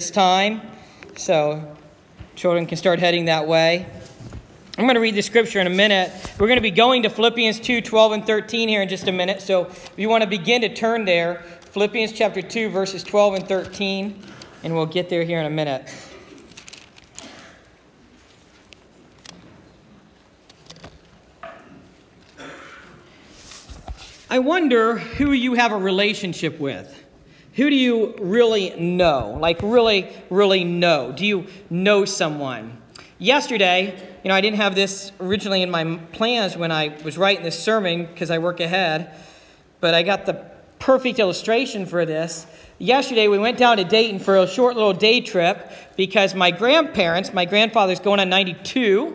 this time, so children can start heading that way. I'm going to read the scripture in a minute. We're going to be going to Philippians 2 12 and 13 here in just a minute. So if you want to begin to turn there, Philippians chapter 2, verses 12 and 13, and we'll get there here in a minute. I wonder who you have a relationship with. Who do you really know? Like, really, really know? Do you know someone? Yesterday, you know, I didn't have this originally in my plans when I was writing this sermon because I work ahead, but I got the perfect illustration for this. Yesterday, we went down to Dayton for a short little day trip because my grandparents, my grandfather's going on 92,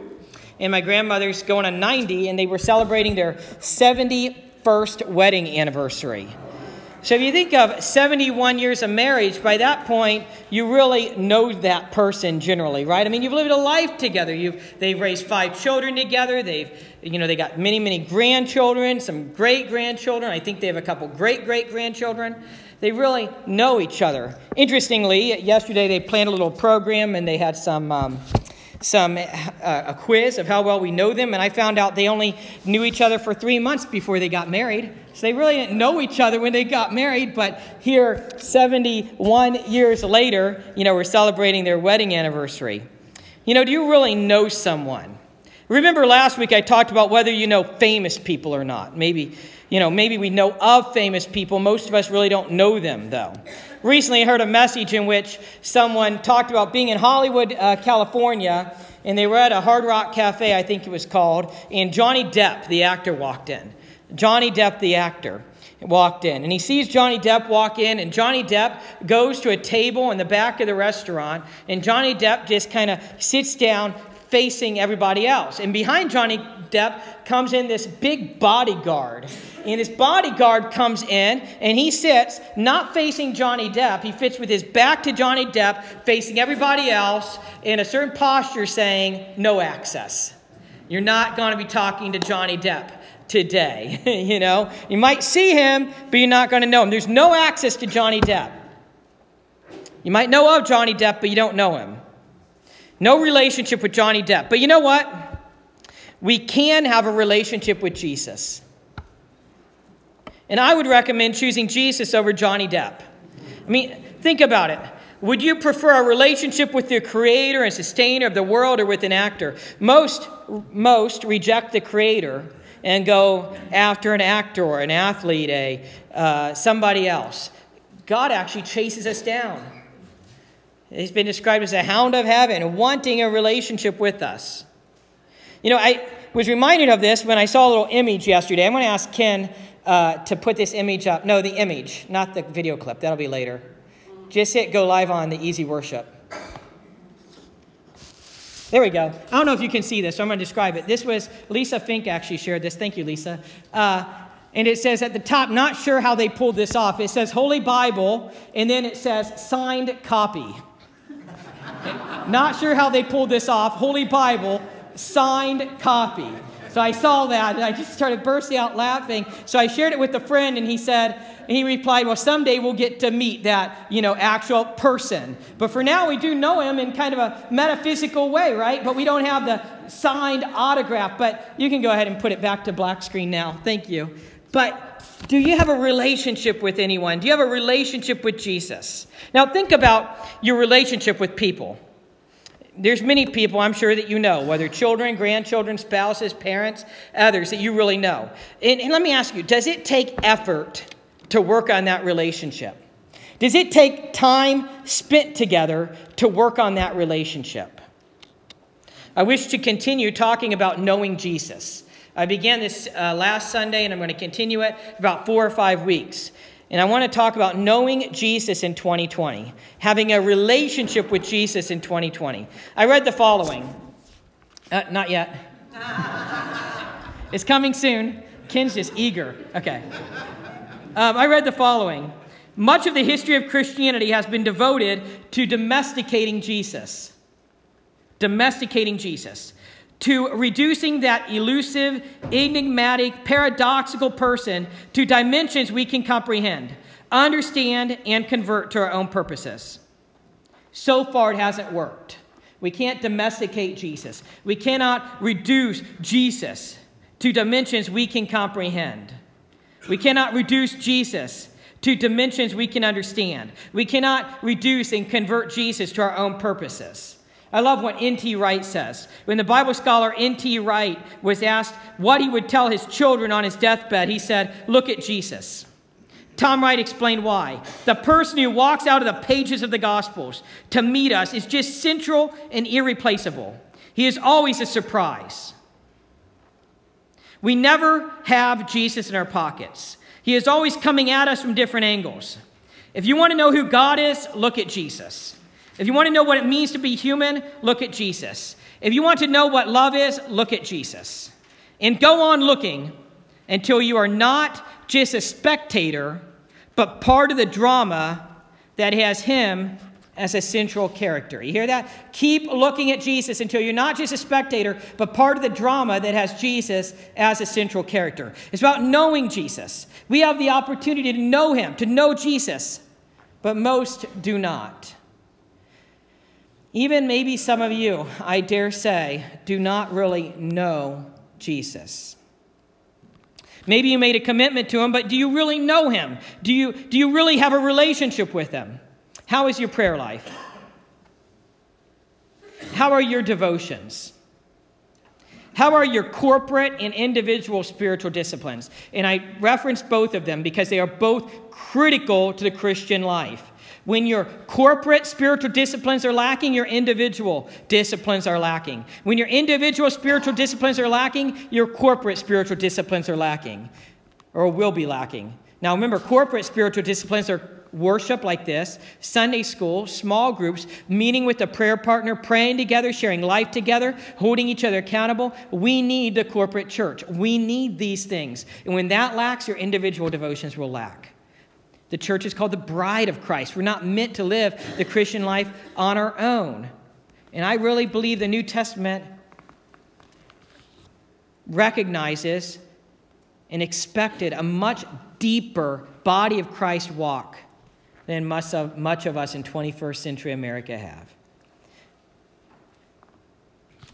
and my grandmother's going on 90, and they were celebrating their 71st wedding anniversary. So if you think of 71 years of marriage, by that point, you really know that person generally, right? I mean, you've lived a life together. You've, they've raised five children together. They've, you know, they got many, many grandchildren, some great grandchildren. I think they have a couple great great grandchildren. They really know each other. Interestingly, yesterday they planned a little program and they had some. Um, some uh, a quiz of how well we know them and i found out they only knew each other for three months before they got married. So they really didn't know each other when they got married but here 71 years later you know we're celebrating their wedding anniversary. You know do you really know someone? Remember last week i talked about whether you know famous people or not. Maybe you know maybe we know of famous people most of us really don't know them though recently I heard a message in which someone talked about being in Hollywood, uh, California, and they were at a Hard Rock Cafe, I think it was called, and Johnny Depp, the actor, walked in. Johnny Depp, the actor, walked in. And he sees Johnny Depp walk in, and Johnny Depp goes to a table in the back of the restaurant, and Johnny Depp just kind of sits down facing everybody else. And behind Johnny Depp comes in this big bodyguard. And his bodyguard comes in and he sits not facing Johnny Depp. He fits with his back to Johnny Depp, facing everybody else in a certain posture saying, No access. You're not going to be talking to Johnny Depp today. you know, you might see him, but you're not going to know him. There's no access to Johnny Depp. You might know of Johnny Depp, but you don't know him. No relationship with Johnny Depp. But you know what? We can have a relationship with Jesus. And I would recommend choosing Jesus over Johnny Depp. I mean, think about it. Would you prefer a relationship with the creator and sustainer of the world or with an actor? Most, most reject the creator and go after an actor or an athlete, a, uh, somebody else. God actually chases us down. He's been described as a hound of heaven, wanting a relationship with us. You know, I was reminded of this when I saw a little image yesterday. I'm going to ask Ken uh, to put this image up. No, the image, not the video clip. That'll be later. Just hit go live on the EasyWorship. There we go. I don't know if you can see this, so I'm going to describe it. This was Lisa Fink actually shared this. Thank you, Lisa. Uh, and it says at the top, not sure how they pulled this off. It says Holy Bible, and then it says signed copy. not sure how they pulled this off. Holy Bible, signed copy. So I saw that and I just started bursting out laughing. So I shared it with a friend and he said, and he replied, Well, someday we'll get to meet that, you know, actual person. But for now, we do know him in kind of a metaphysical way, right? But we don't have the signed autograph. But you can go ahead and put it back to black screen now. Thank you. But do you have a relationship with anyone? Do you have a relationship with Jesus? Now, think about your relationship with people there's many people I'm sure that you know, whether children, grandchildren, spouses, parents, others that you really know. And, and, let me ask you does it take effort to work on that relationship? Does it take time spent together to work on that relationship? I wish to continue talking about knowing Jesus. I began this uh, last Sunday and I'm going to continue it about four or five weeks. And I want to talk about knowing Jesus in 2020, having a relationship with Jesus in 2020. I read the following. Uh, not yet. it's coming soon. Ken's just eager. Okay. Um, I read the following. Much of the history of Christianity has been devoted to domesticating Jesus. Domesticating Jesus to reducing that elusive, enigmatic, paradoxical person to dimensions we can comprehend, understand, and convert to our own purposes. So far, it hasn't worked. We can't domesticate Jesus. We cannot reduce Jesus to dimensions we can comprehend. We cannot reduce Jesus to dimensions we can understand. We cannot reduce and convert Jesus to our own purposes. I love what N.T. Wright says. When the Bible scholar N.T. Wright was asked what he would tell his children on his deathbed, he said, Look at Jesus. Tom Wright explained why. The person who walks out of the pages of the Gospels to meet us is just central and irreplaceable. He is always a surprise. We never have Jesus in our pockets. He is always coming at us from different angles. If you want to know who God is, look at Jesus. If you want to know what it means to be human, look at Jesus. If you want to know what love is, look at Jesus. And go on looking until you are not just a spectator, but part of the drama that has him as a central character. You hear that? Keep looking at Jesus until you're not just a spectator, but part of the drama that has Jesus as a central character. It's about knowing Jesus. We have the opportunity to know him, to know Jesus, but most do not. Even maybe some of you, I dare say, do not really know Jesus. Maybe you made a commitment to him, but do you really know him? Do you, do you really have a relationship with him? How is your prayer life? How are your devotions? How are your corporate and individual spiritual disciplines? And I reference both of them because they are both critical to the Christian life. When your corporate spiritual disciplines are lacking, your individual disciplines are lacking. When your individual spiritual disciplines are lacking, your corporate spiritual disciplines are lacking or will be lacking. Now, remember, corporate spiritual disciplines are worship like this, Sunday school, small groups, meeting with a prayer partner, praying together, sharing life together, holding each other accountable. We need the corporate church. We need these things. And when that lacks, your individual devotions will lack. The church is called the bride of Christ. We're not meant to live the Christian life on our own. And I really believe the New Testament recognizes and expected a much deeper body of Christ walk than much of, much of us in 21st century America have.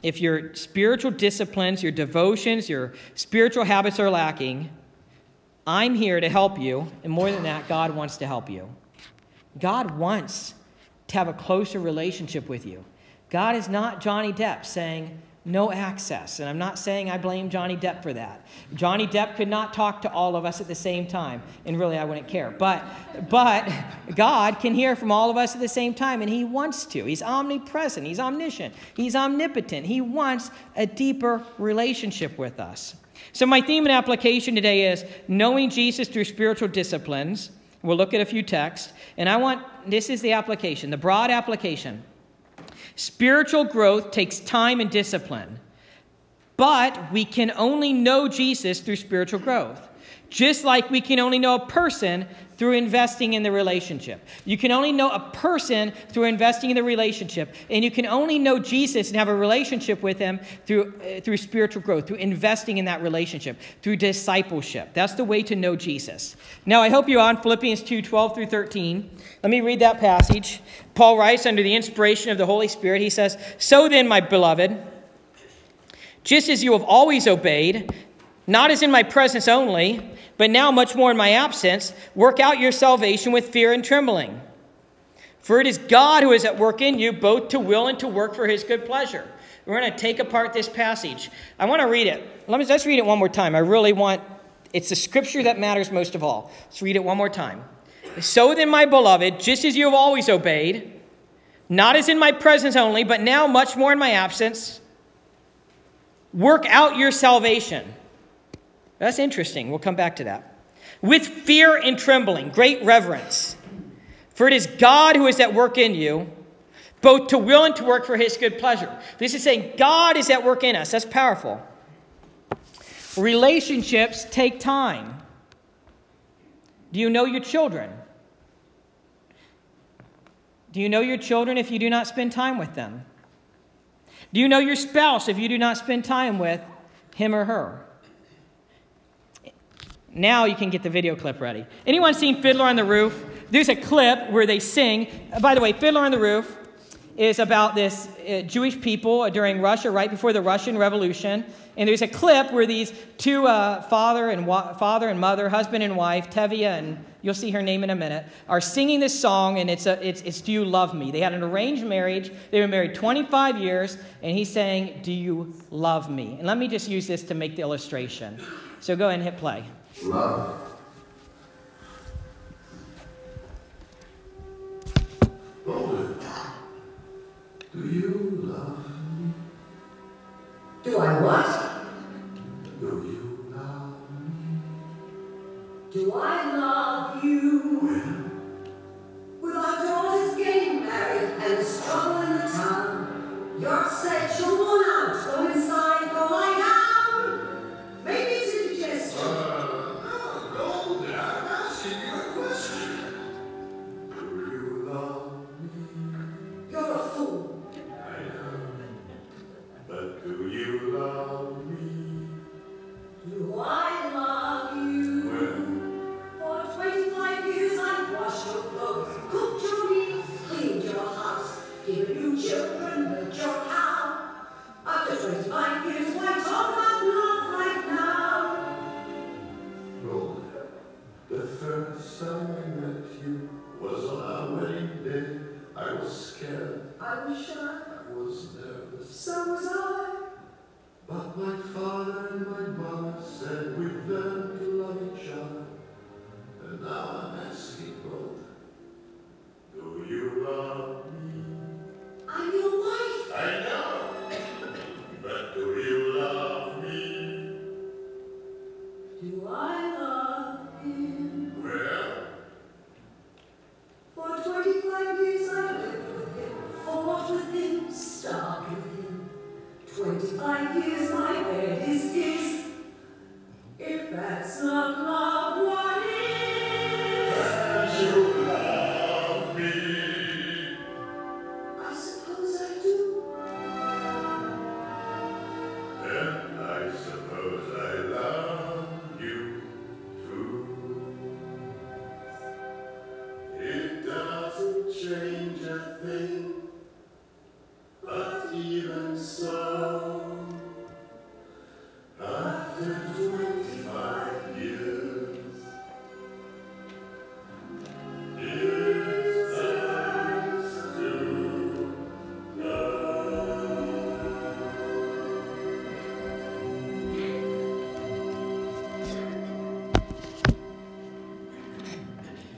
If your spiritual disciplines, your devotions, your spiritual habits are lacking, I'm here to help you. And more than that, God wants to help you. God wants to have a closer relationship with you. God is not Johnny Depp saying, no access. And I'm not saying I blame Johnny Depp for that. Johnny Depp could not talk to all of us at the same time, and really I wouldn't care. But but God can hear from all of us at the same time, and He wants to. He's omnipresent, He's omniscient, He's omnipotent. He wants a deeper relationship with us. So my theme and application today is knowing Jesus through spiritual disciplines. We'll look at a few texts, and I want this is the application, the broad application. Spiritual growth takes time and discipline, but we can only know Jesus through spiritual growth. Just like we can only know a person through investing in the relationship. You can only know a person through investing in the relationship. And you can only know Jesus and have a relationship with him through, uh, through spiritual growth, through investing in that relationship, through discipleship. That's the way to know Jesus. Now, I hope you're on Philippians 2 12 through 13. Let me read that passage. Paul writes under the inspiration of the Holy Spirit, he says, So then, my beloved, just as you have always obeyed, not as in my presence only, but now much more in my absence, work out your salvation with fear and trembling. For it is God who is at work in you, both to will and to work for his good pleasure. We're going to take apart this passage. I want to read it. Let me just read it one more time. I really want, it's the scripture that matters most of all. Let's read it one more time. So then, my beloved, just as you have always obeyed, not as in my presence only, but now much more in my absence, work out your salvation that's interesting. We'll come back to that. With fear and trembling, great reverence. For it is God who is at work in you, both to will and to work for his good pleasure. This is saying God is at work in us. That's powerful. Relationships take time. Do you know your children? Do you know your children if you do not spend time with them? Do you know your spouse if you do not spend time with him or her? Now you can get the video clip ready. Anyone seen Fiddler on the Roof? There's a clip where they sing. By the way, Fiddler on the Roof, is about this uh, Jewish people during Russia, right before the Russian Revolution. And there's a clip where these two uh, father and wa- father and mother, husband and wife, Tevye and you'll see her name in a minute, are singing this song, and it's, a, it's, it's Do You Love Me? They had an arranged marriage. They were married 25 years, and he's saying, Do you love me? And let me just use this to make the illustration. So go ahead and hit play. Love. Hold Do you love me? Do I what? Do you love me? Do I love you? With our daughters getting married and struggle in the town, you're set, you're worn out, go inside,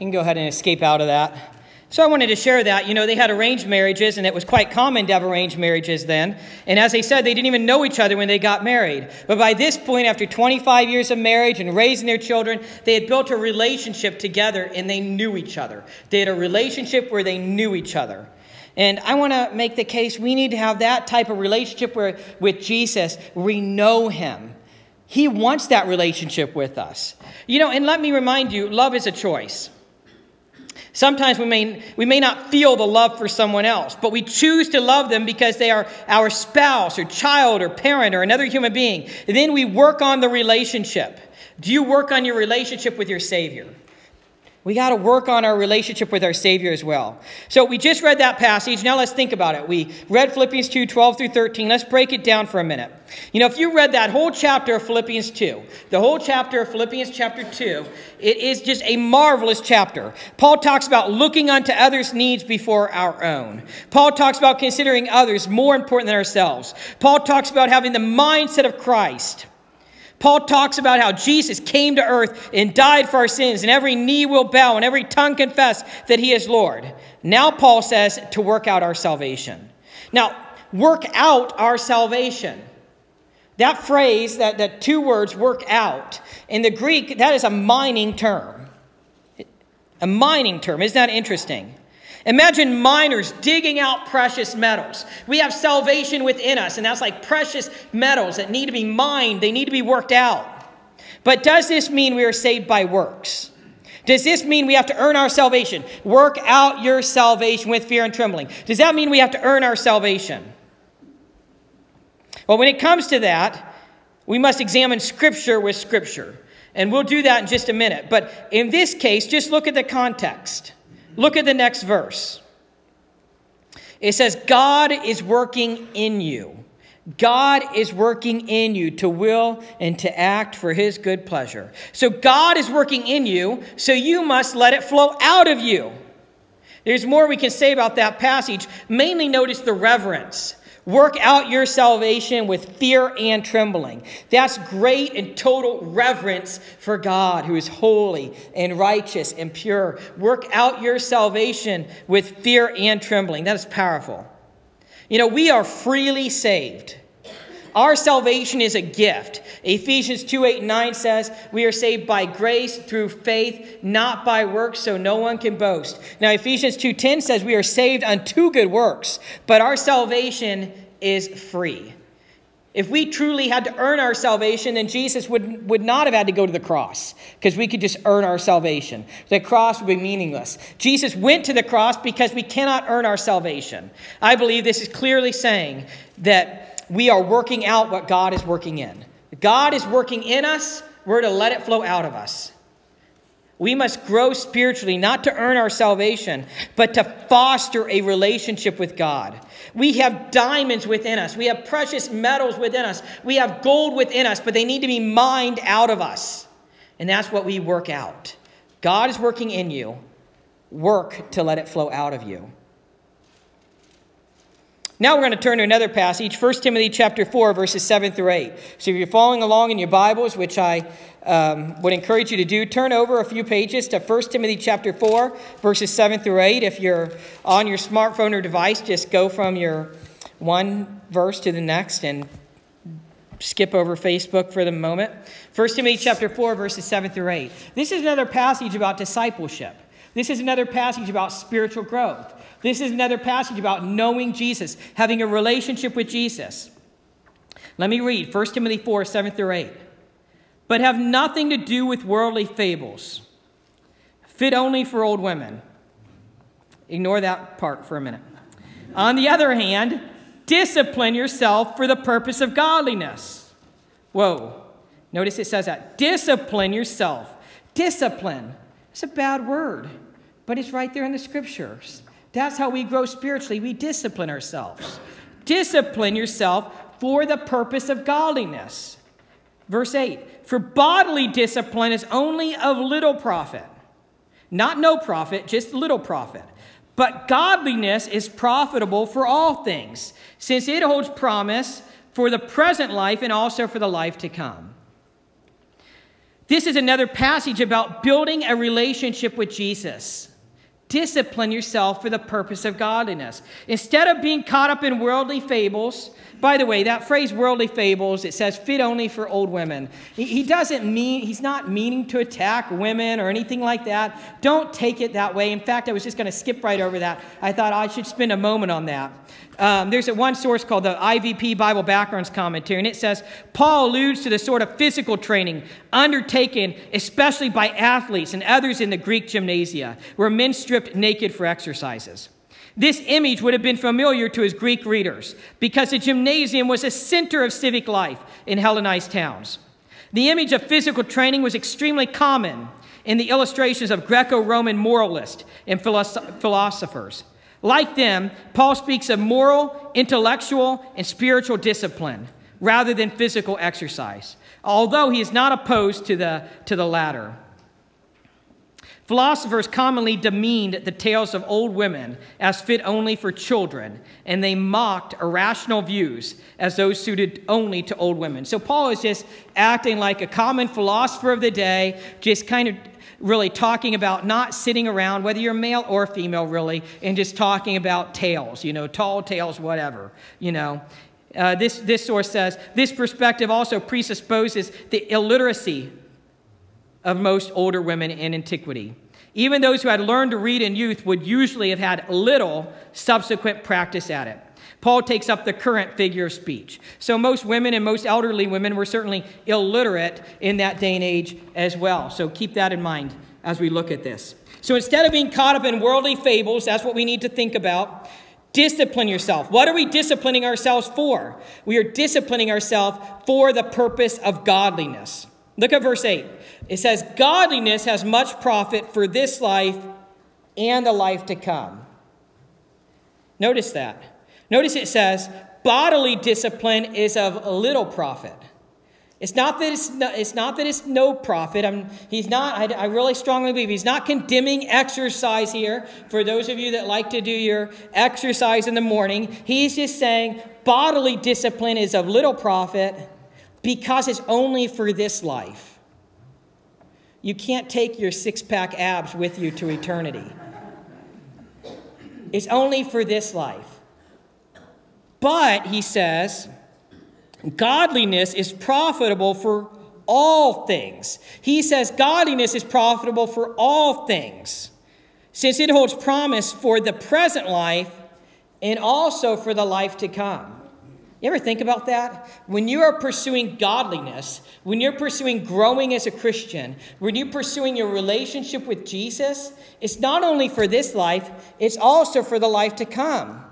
can go ahead and escape out of that. So I wanted to share that. You know, they had arranged marriages, and it was quite common to have arranged marriages then. And as they said, they didn't even know each other when they got married. But by this point, after 25 years of marriage and raising their children, they had built a relationship together and they knew each other. They had a relationship where they knew each other. And I want to make the case we need to have that type of relationship where, with Jesus. We know him. He wants that relationship with us. You know, and let me remind you love is a choice. Sometimes we may, we may not feel the love for someone else, but we choose to love them because they are our spouse or child or parent or another human being. And then we work on the relationship. Do you work on your relationship with your Savior? We got to work on our relationship with our Savior as well. So we just read that passage. Now let's think about it. We read Philippians 2 12 through 13. Let's break it down for a minute. You know, if you read that whole chapter of Philippians 2, the whole chapter of Philippians chapter 2, it is just a marvelous chapter. Paul talks about looking unto others' needs before our own. Paul talks about considering others more important than ourselves. Paul talks about having the mindset of Christ. Paul talks about how Jesus came to earth and died for our sins, and every knee will bow and every tongue confess that he is Lord. Now, Paul says to work out our salvation. Now, work out our salvation. That phrase, that, that two words, work out, in the Greek, that is a mining term. A mining term. Isn't that interesting? Imagine miners digging out precious metals. We have salvation within us, and that's like precious metals that need to be mined, they need to be worked out. But does this mean we are saved by works? Does this mean we have to earn our salvation? Work out your salvation with fear and trembling. Does that mean we have to earn our salvation? Well, when it comes to that, we must examine Scripture with Scripture. And we'll do that in just a minute. But in this case, just look at the context. Look at the next verse. It says, God is working in you. God is working in you to will and to act for his good pleasure. So God is working in you, so you must let it flow out of you. There's more we can say about that passage. Mainly notice the reverence. Work out your salvation with fear and trembling. That's great and total reverence for God, who is holy and righteous and pure. Work out your salvation with fear and trembling. That is powerful. You know, we are freely saved. Our salvation is a gift. Ephesians 2 8 and 9 says, We are saved by grace through faith, not by works, so no one can boast. Now, Ephesians 2 10 says, We are saved unto good works, but our salvation is free. If we truly had to earn our salvation, then Jesus would, would not have had to go to the cross because we could just earn our salvation. The cross would be meaningless. Jesus went to the cross because we cannot earn our salvation. I believe this is clearly saying that we are working out what God is working in. God is working in us, we're to let it flow out of us. We must grow spiritually, not to earn our salvation, but to foster a relationship with God. We have diamonds within us. We have precious metals within us. We have gold within us, but they need to be mined out of us. And that's what we work out. God is working in you. Work to let it flow out of you. Now we're going to turn to another passage, 1 Timothy chapter 4, verses 7 through 8. So if you're following along in your Bibles, which I um, would encourage you to do, turn over a few pages to 1 Timothy chapter 4, verses 7 through 8. If you're on your smartphone or device, just go from your one verse to the next and skip over Facebook for the moment. 1 Timothy chapter 4, verses 7 through 8. This is another passage about discipleship. This is another passage about spiritual growth. This is another passage about knowing Jesus, having a relationship with Jesus. Let me read 1 Timothy 4 7 through 8. But have nothing to do with worldly fables, fit only for old women. Ignore that part for a minute. On the other hand, discipline yourself for the purpose of godliness. Whoa. Notice it says that. Discipline yourself. Discipline. It's a bad word, but it's right there in the scriptures. That's how we grow spiritually. We discipline ourselves. Discipline yourself for the purpose of godliness. Verse 8 For bodily discipline is only of little profit, not no profit, just little profit. But godliness is profitable for all things, since it holds promise for the present life and also for the life to come. This is another passage about building a relationship with Jesus. Discipline yourself for the purpose of godliness. Instead of being caught up in worldly fables, by the way, that phrase worldly fables, it says fit only for old women. He doesn't mean, he's not meaning to attack women or anything like that. Don't take it that way. In fact, I was just going to skip right over that. I thought I should spend a moment on that. Um, there's one source called the IVP Bible Backgrounds Commentary, and it says Paul alludes to the sort of physical training undertaken, especially by athletes and others in the Greek gymnasia, where men stripped naked for exercises. This image would have been familiar to his Greek readers because the gymnasium was a center of civic life in Hellenized towns. The image of physical training was extremely common in the illustrations of Greco Roman moralists and philosophers. Like them, Paul speaks of moral, intellectual, and spiritual discipline rather than physical exercise, although he is not opposed to the, to the latter. Philosophers commonly demeaned the tales of old women as fit only for children, and they mocked irrational views as those suited only to old women. So Paul is just acting like a common philosopher of the day, just kind of really talking about not sitting around, whether you're male or female, really, and just talking about tales, you know, tall tales, whatever, you know. Uh, this, this source says this perspective also presupposes the illiteracy of most older women in antiquity. Even those who had learned to read in youth would usually have had little subsequent practice at it. Paul takes up the current figure of speech. So, most women and most elderly women were certainly illiterate in that day and age as well. So, keep that in mind as we look at this. So, instead of being caught up in worldly fables, that's what we need to think about. Discipline yourself. What are we disciplining ourselves for? We are disciplining ourselves for the purpose of godliness. Look at verse 8. It says, Godliness has much profit for this life and the life to come. Notice that. Notice it says, bodily discipline is of little profit. It's not that it's, no, it's not that it's no profit. I'm, he's not, I, I really strongly believe, he's not condemning exercise here for those of you that like to do your exercise in the morning. He's just saying bodily discipline is of little profit because it's only for this life. You can't take your six pack abs with you to eternity. It's only for this life. But, he says, Godliness is profitable for all things. He says godliness is profitable for all things, since it holds promise for the present life and also for the life to come. You ever think about that? When you are pursuing godliness, when you're pursuing growing as a Christian, when you're pursuing your relationship with Jesus, it's not only for this life, it's also for the life to come.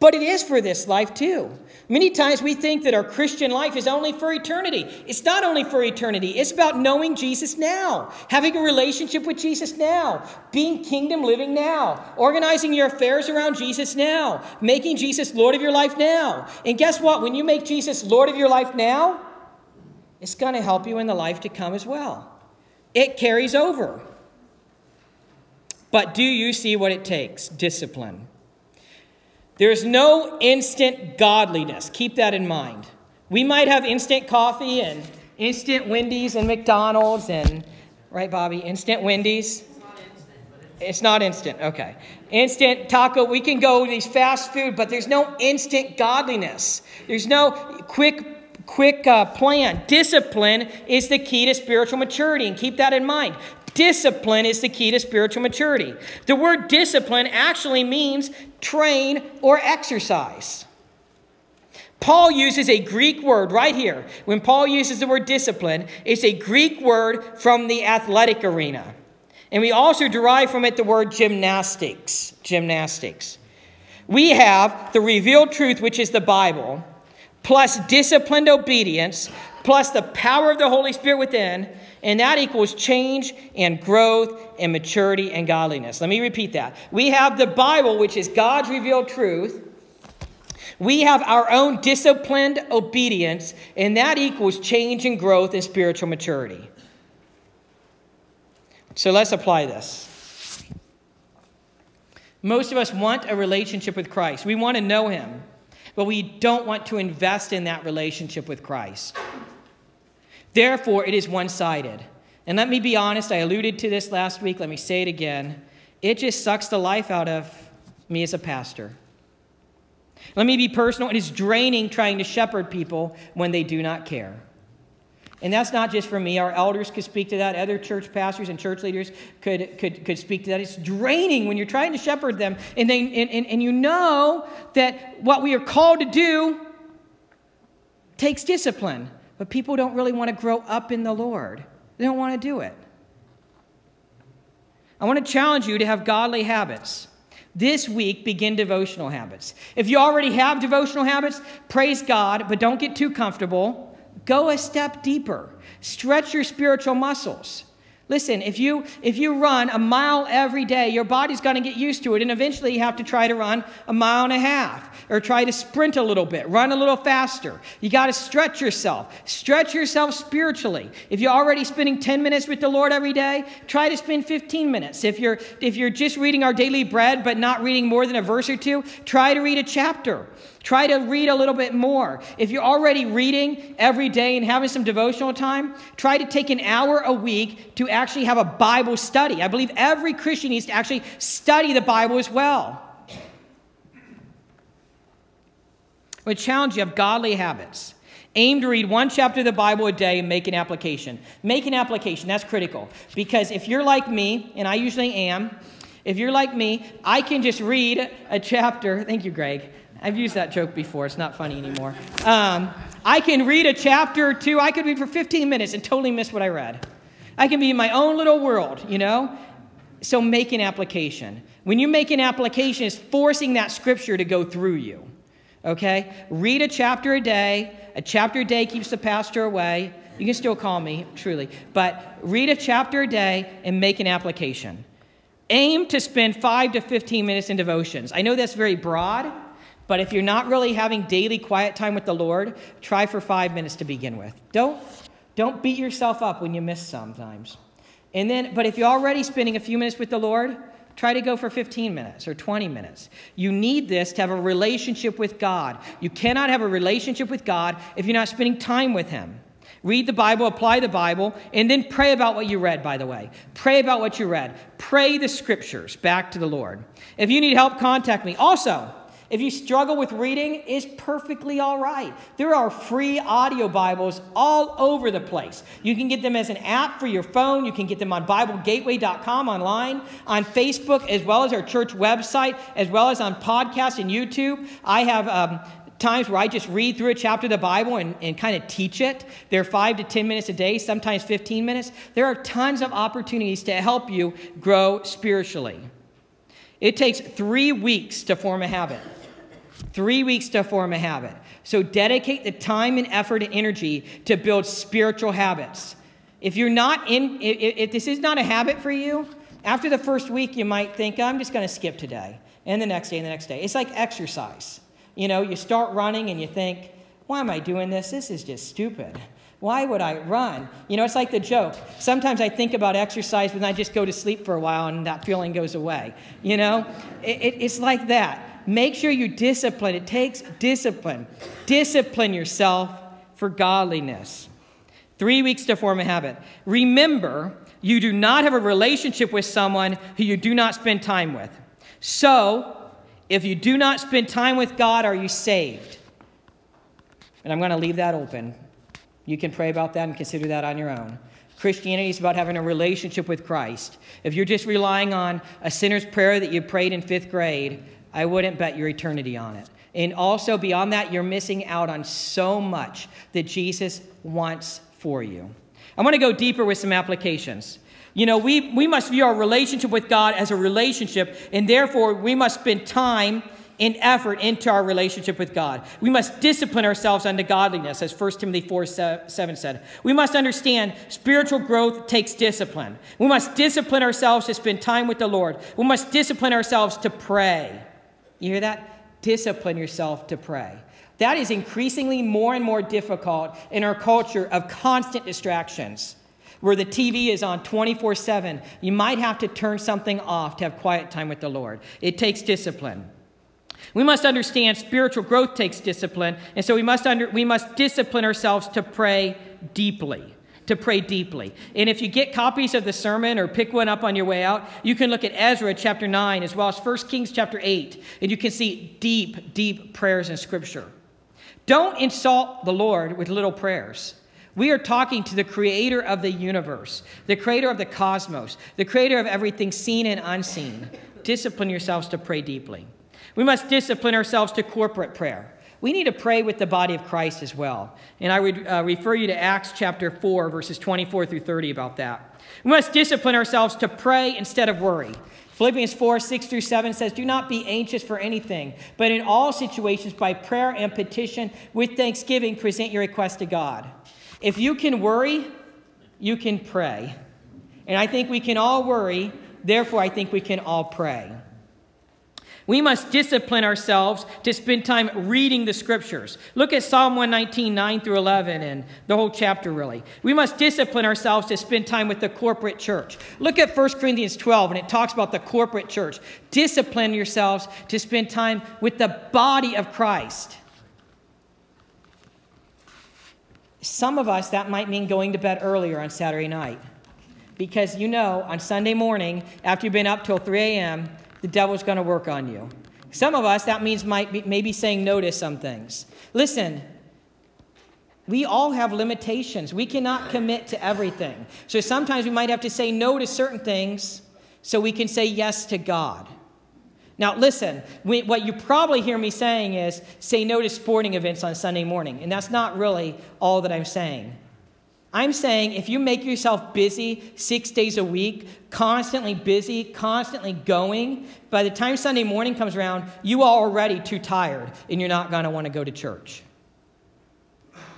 But it is for this life too. Many times we think that our Christian life is only for eternity. It's not only for eternity, it's about knowing Jesus now, having a relationship with Jesus now, being kingdom living now, organizing your affairs around Jesus now, making Jesus Lord of your life now. And guess what? When you make Jesus Lord of your life now, it's going to help you in the life to come as well. It carries over. But do you see what it takes? Discipline. There's no instant godliness. Keep that in mind. We might have instant coffee and instant Wendy's and McDonald's and, right, Bobby? Instant Wendy's. It's not instant. Okay. Instant taco. We can go these fast food, but there's no instant godliness. There's no quick, quick uh, plan. Discipline is the key to spiritual maturity, and keep that in mind. Discipline is the key to spiritual maturity. The word discipline actually means train or exercise. Paul uses a Greek word right here. When Paul uses the word discipline, it's a Greek word from the athletic arena. And we also derive from it the word gymnastics. Gymnastics. We have the revealed truth, which is the Bible, plus disciplined obedience, plus the power of the Holy Spirit within, and that equals change and growth and maturity and godliness. Let me repeat that. We have the Bible, which is God's revealed truth. We have our own disciplined obedience, and that equals change and growth and spiritual maturity. So let's apply this. Most of us want a relationship with Christ. We want to know Him, but we don't want to invest in that relationship with Christ. Therefore, it is one sided. And let me be honest, I alluded to this last week. Let me say it again. It just sucks the life out of me as a pastor. Let me be personal. It is draining trying to shepherd people when they do not care. And that's not just for me. Our elders could speak to that. Other church pastors and church leaders could, could, could speak to that. It's draining when you're trying to shepherd them and, they, and, and, and you know that what we are called to do takes discipline. But people don't really want to grow up in the Lord, they don't want to do it. I want to challenge you to have godly habits. This week, begin devotional habits. If you already have devotional habits, praise God, but don't get too comfortable. Go a step deeper. Stretch your spiritual muscles. Listen, if you if you run a mile every day, your body's going to get used to it and eventually you have to try to run a mile and a half or try to sprint a little bit, run a little faster. You got to stretch yourself. Stretch yourself spiritually. If you're already spending 10 minutes with the Lord every day, try to spend 15 minutes. If you're if you're just reading our daily bread but not reading more than a verse or two, try to read a chapter. Try to read a little bit more. If you're already reading every day and having some devotional time, try to take an hour a week to actually have a Bible study. I believe every Christian needs to actually study the Bible as well. I would challenge you have godly habits. Aim to read one chapter of the Bible a day and make an application. Make an application, that's critical. Because if you're like me, and I usually am, if you're like me, I can just read a chapter. Thank you, Greg. I've used that joke before. It's not funny anymore. Um, I can read a chapter or two. I could read for 15 minutes and totally miss what I read. I can be in my own little world, you know? So make an application. When you make an application, it's forcing that scripture to go through you. Okay? Read a chapter a day. A chapter a day keeps the pastor away. You can still call me, truly. But read a chapter a day and make an application. Aim to spend 5 to 15 minutes in devotions. I know that's very broad, but if you're not really having daily quiet time with the Lord, try for 5 minutes to begin with. Don't don't beat yourself up when you miss sometimes. And then but if you're already spending a few minutes with the Lord, Try to go for 15 minutes or 20 minutes. You need this to have a relationship with God. You cannot have a relationship with God if you're not spending time with Him. Read the Bible, apply the Bible, and then pray about what you read, by the way. Pray about what you read. Pray the scriptures back to the Lord. If you need help, contact me. Also, if you struggle with reading, it's perfectly all right. There are free audio Bibles all over the place. You can get them as an app for your phone. You can get them on BibleGateway.com online, on Facebook, as well as our church website, as well as on podcast and YouTube. I have um, times where I just read through a chapter of the Bible and, and kind of teach it. They're five to 10 minutes a day, sometimes 15 minutes. There are tons of opportunities to help you grow spiritually. It takes three weeks to form a habit. Three weeks to form a habit. So dedicate the time and effort and energy to build spiritual habits. If you're not in, if, this is not a habit for you, after the first week, you might think, I'm just going to skip today, and the next day, and the next day. It's like exercise. You know, you start running and you think, why am I doing this? This is just stupid. Why would I run? You know, it's like the joke. Sometimes I think about exercise and I just go to sleep for a while and that feeling goes away. You know, it, it, it's like that. Make sure you discipline. It takes discipline. Discipline yourself for godliness. Three weeks to form a habit. Remember, you do not have a relationship with someone who you do not spend time with. So, if you do not spend time with God, are you saved? And I'm going to leave that open. You can pray about that and consider that on your own. Christianity is about having a relationship with Christ. If you're just relying on a sinner's prayer that you prayed in fifth grade, I wouldn't bet your eternity on it. And also, beyond that, you're missing out on so much that Jesus wants for you. I want to go deeper with some applications. You know, we, we must view our relationship with God as a relationship, and therefore we must spend time and effort into our relationship with God. We must discipline ourselves unto godliness, as 1 Timothy 4 7 said. We must understand spiritual growth takes discipline. We must discipline ourselves to spend time with the Lord. We must discipline ourselves to pray. You hear that? Discipline yourself to pray. That is increasingly more and more difficult in our culture of constant distractions where the TV is on 24 7, you might have to turn something off to have quiet time with the Lord. It takes discipline. We must understand spiritual growth takes discipline, and so we must, under, we must discipline ourselves to pray deeply. To pray deeply. And if you get copies of the sermon or pick one up on your way out, you can look at Ezra chapter 9 as well as 1 Kings chapter 8, and you can see deep, deep prayers in Scripture. Don't insult the Lord with little prayers. We are talking to the creator of the universe, the creator of the cosmos, the creator of everything seen and unseen. Discipline yourselves to pray deeply. We must discipline ourselves to corporate prayer. We need to pray with the body of Christ as well. And I would uh, refer you to Acts chapter 4, verses 24 through 30 about that. We must discipline ourselves to pray instead of worry. Philippians 4, 6 through 7 says, Do not be anxious for anything, but in all situations, by prayer and petition, with thanksgiving, present your request to God. If you can worry, you can pray. And I think we can all worry, therefore, I think we can all pray. We must discipline ourselves to spend time reading the scriptures. Look at Psalm 119, 9 through 11, and the whole chapter, really. We must discipline ourselves to spend time with the corporate church. Look at 1 Corinthians 12, and it talks about the corporate church. Discipline yourselves to spend time with the body of Christ. Some of us, that might mean going to bed earlier on Saturday night. Because you know, on Sunday morning, after you've been up till 3 a.m., the devil's going to work on you. Some of us, that means might be, maybe saying no to some things. Listen, we all have limitations. We cannot commit to everything. So sometimes we might have to say no to certain things so we can say yes to God. Now, listen, what you probably hear me saying is say no to sporting events on Sunday morning. And that's not really all that I'm saying. I'm saying if you make yourself busy six days a week, constantly busy, constantly going, by the time Sunday morning comes around, you are already too tired and you're not going to want to go to church.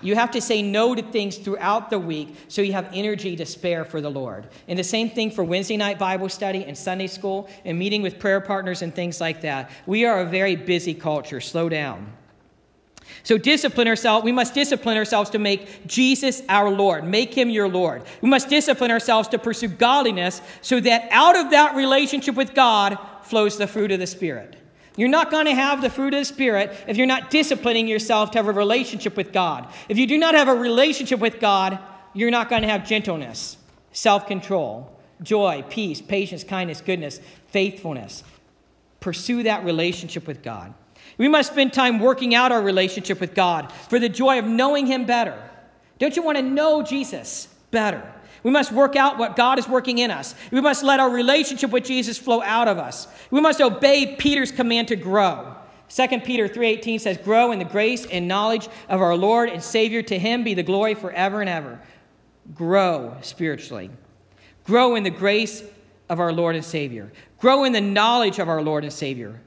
You have to say no to things throughout the week so you have energy to spare for the Lord. And the same thing for Wednesday night Bible study and Sunday school and meeting with prayer partners and things like that. We are a very busy culture. Slow down. So discipline ourselves. We must discipline ourselves to make Jesus our Lord. Make him your Lord. We must discipline ourselves to pursue godliness so that out of that relationship with God flows the fruit of the Spirit. You're not going to have the fruit of the Spirit if you're not disciplining yourself to have a relationship with God. If you do not have a relationship with God, you're not going to have gentleness, self control, joy, peace, patience, kindness, goodness, faithfulness. Pursue that relationship with God. We must spend time working out our relationship with God for the joy of knowing Him better. Don't you want to know Jesus better? We must work out what God is working in us. We must let our relationship with Jesus flow out of us. We must obey Peter's command to grow. 2 Peter 3:18 says, "Grow in the grace and knowledge of our Lord and Savior. To him be the glory forever and ever." Grow spiritually. Grow in the grace of our Lord and Savior. Grow in the knowledge of our Lord and Savior.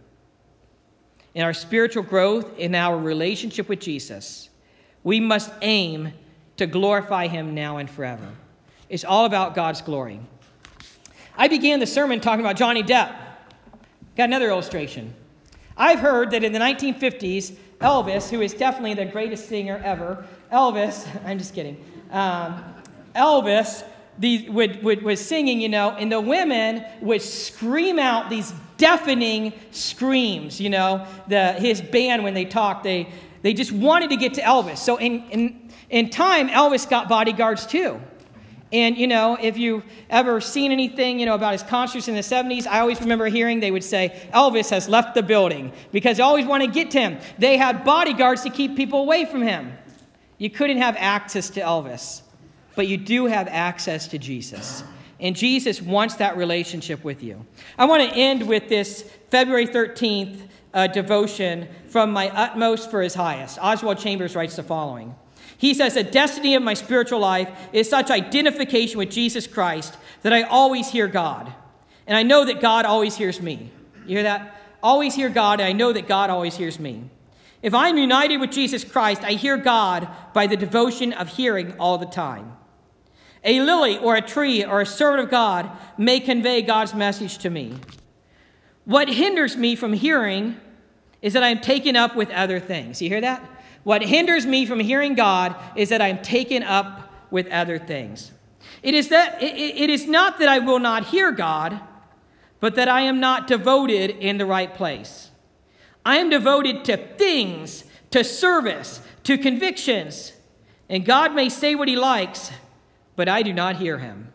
In our spiritual growth, in our relationship with Jesus, we must aim to glorify him now and forever. It's all about God's glory. I began the sermon talking about Johnny Depp. Got another illustration. I've heard that in the 1950s, Elvis, who is definitely the greatest singer ever, Elvis, I'm just kidding, um, Elvis the, would, would, was singing, you know, and the women would scream out these deafening screams, you know. The, his band, when they talked, they, they just wanted to get to Elvis. So in, in, in time, Elvis got bodyguards too. And, you know, if you've ever seen anything, you know, about his concerts in the 70s, I always remember hearing they would say, Elvis has left the building because they always want to get to him. They had bodyguards to keep people away from him. You couldn't have access to Elvis, but you do have access to Jesus. And Jesus wants that relationship with you. I want to end with this February 13th uh, devotion from My Utmost for His Highest. Oswald Chambers writes the following. He says, The destiny of my spiritual life is such identification with Jesus Christ that I always hear God. And I know that God always hears me. You hear that? Always hear God, and I know that God always hears me. If I'm united with Jesus Christ, I hear God by the devotion of hearing all the time. A lily or a tree or a servant of God may convey God's message to me. What hinders me from hearing is that I'm taken up with other things. You hear that? What hinders me from hearing God is that I'm taken up with other things. It is, that, it, it is not that I will not hear God, but that I am not devoted in the right place. I am devoted to things, to service, to convictions. And God may say what he likes, but I do not hear him.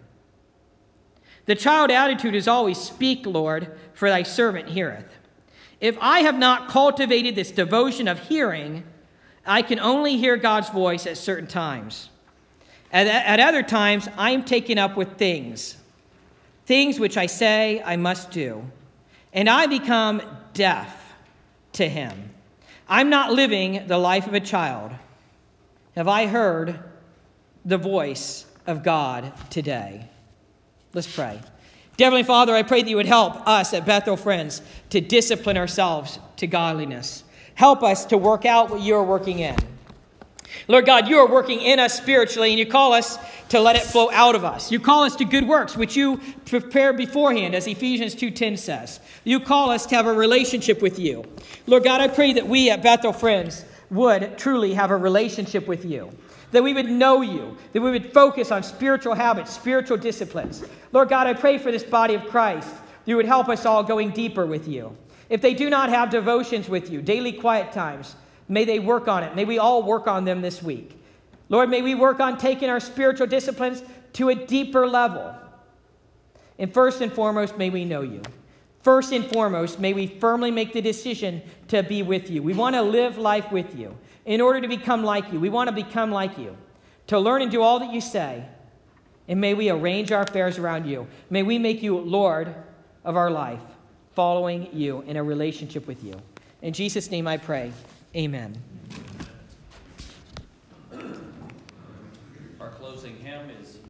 The child attitude is always, Speak, Lord, for thy servant heareth. If I have not cultivated this devotion of hearing, I can only hear God's voice at certain times. At, at other times, I'm taken up with things, things which I say I must do, and I become deaf to Him. I'm not living the life of a child. Have I heard the voice of God today? Let's pray. Heavenly Father, I pray that you would help us at Bethel Friends to discipline ourselves to godliness. Help us to work out what you're working in. Lord God, you are working in us spiritually, and you call us to let it flow out of us. You call us to good works, which you prepare beforehand, as Ephesians 2.10 says. You call us to have a relationship with you. Lord God, I pray that we at Bethel Friends would truly have a relationship with you. That we would know you, that we would focus on spiritual habits, spiritual disciplines. Lord God, I pray for this body of Christ. You would help us all going deeper with you. If they do not have devotions with you, daily quiet times, may they work on it. May we all work on them this week. Lord, may we work on taking our spiritual disciplines to a deeper level. And first and foremost, may we know you. First and foremost, may we firmly make the decision to be with you. We want to live life with you in order to become like you. We want to become like you, to learn and do all that you say. And may we arrange our affairs around you. May we make you Lord of our life following you in a relationship with you. In Jesus' name I pray. Amen.